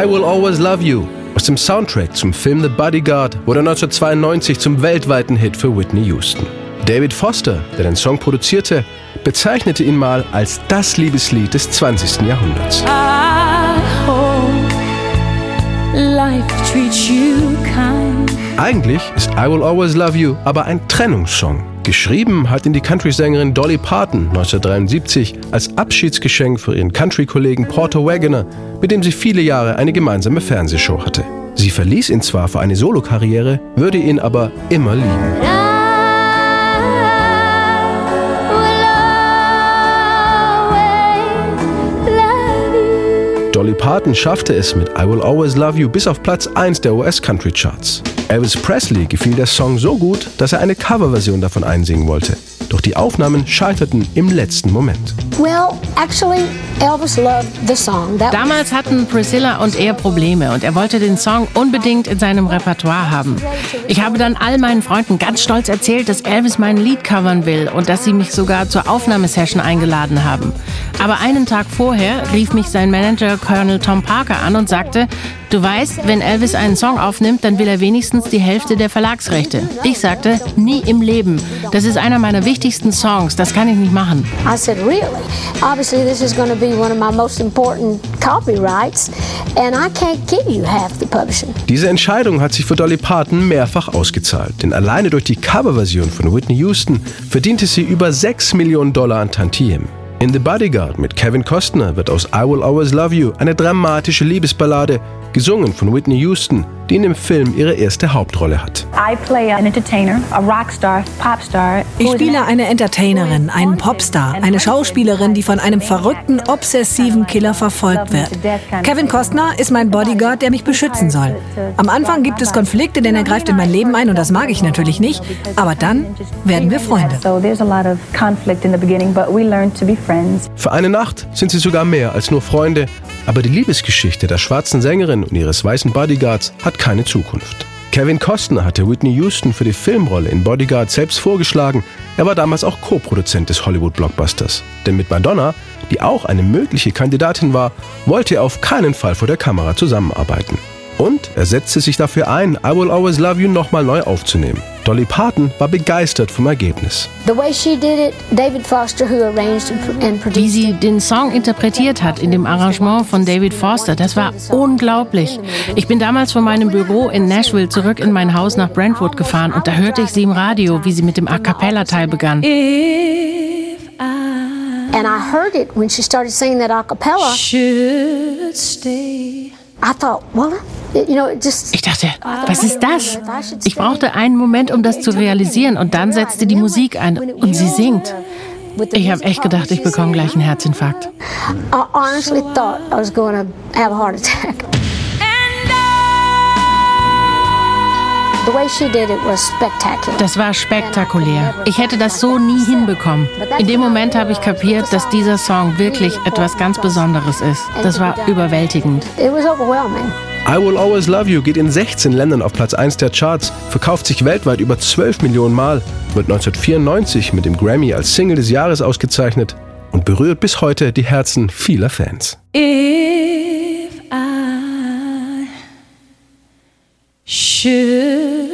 Always Love You aus dem Soundtrack zum Film The Bodyguard wurde 1992 zum weltweiten Hit für Whitney Houston. David Foster, der den Song produzierte, bezeichnete ihn mal als das Liebeslied des 20. Jahrhunderts. Eigentlich ist I Will Always Love You aber ein Trennungssong. Geschrieben hat ihn die Country-Sängerin Dolly Parton 1973 als Abschiedsgeschenk für ihren Country-Kollegen Porter Wagoner, mit dem sie viele Jahre eine gemeinsame Fernsehshow hatte. Sie verließ ihn zwar für eine Solokarriere, würde ihn aber immer lieben. Dolly Parton schaffte es mit I Will Always Love You bis auf Platz 1 der US Country Charts. Elvis Presley gefiel der Song so gut, dass er eine Coverversion davon einsingen wollte. Doch die Aufnahmen scheiterten im letzten Moment. Well, actually, Elvis loved the song. That Damals hatten Priscilla und er Probleme und er wollte den Song unbedingt in seinem Repertoire haben. Ich habe dann all meinen Freunden ganz stolz erzählt, dass Elvis mein Lied covern will und dass sie mich sogar zur Aufnahmesession eingeladen haben. Aber einen Tag vorher rief mich sein Manager Colonel Tom Parker an und sagte, Du weißt, wenn Elvis einen Song aufnimmt, dann will er wenigstens die Hälfte der Verlagsrechte. Ich sagte, nie im Leben. Das ist einer meiner wichtigsten Songs. Das kann ich nicht machen. I said, really? Obviously, this is going to be one of my most important copyrights, and I can't give you half the publishing. Diese Entscheidung hat sich für Dolly Parton mehrfach ausgezahlt, denn alleine durch die Coverversion von Whitney Houston verdiente sie über 6 Millionen Dollar an Tantiem. In The Bodyguard mit Kevin Costner wird aus I Will Always Love You eine dramatische Liebesballade, gesungen von Whitney Houston, die in dem Film ihre erste Hauptrolle hat. Ich spiele eine Entertainerin, einen Popstar, eine Schauspielerin, die von einem verrückten, obsessiven Killer verfolgt wird. Kevin Costner ist mein Bodyguard, der mich beschützen soll. Am Anfang gibt es Konflikte, denn er greift in mein Leben ein und das mag ich natürlich nicht. Aber dann werden wir Freunde. Für eine Nacht sind sie sogar mehr als nur Freunde, aber die Liebesgeschichte der schwarzen Sängerin und ihres weißen Bodyguards hat keine Zukunft. Kevin Costner hatte Whitney Houston für die Filmrolle in Bodyguard selbst vorgeschlagen. Er war damals auch Co-Produzent des Hollywood-Blockbusters. Denn mit Madonna, die auch eine mögliche Kandidatin war, wollte er auf keinen Fall vor der Kamera zusammenarbeiten. Und er setzte sich dafür ein, I Will Always Love You nochmal neu aufzunehmen. Dolly Parton war begeistert vom Ergebnis. Wie sie den Song interpretiert hat in dem Arrangement von David Foster, das war unglaublich. Ich bin damals von meinem Büro in Nashville zurück in mein Haus nach Brentwood gefahren und da hörte ich sie im Radio, wie sie mit dem A cappella Teil begann. And I heard it when she started singing that a cappella. Should stay. I thought, well, ich dachte, was ist das? Ich brauchte einen Moment, um das zu realisieren und dann setzte die Musik ein und sie singt. Ich habe echt gedacht, ich bekomme gleich einen Herzinfarkt. I honestly thought I was going to have a heart attack. Das war spektakulär. Ich hätte das so nie hinbekommen. In dem Moment habe ich kapiert, dass dieser Song wirklich etwas ganz Besonderes ist. Das war überwältigend. I Will Always Love You geht in 16 Ländern auf Platz 1 der Charts, verkauft sich weltweit über 12 Millionen Mal, wird 1994 mit dem Grammy als Single des Jahres ausgezeichnet und berührt bis heute die Herzen vieler Fans. If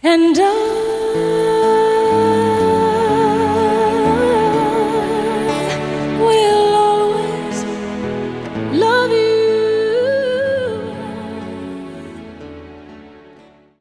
And I.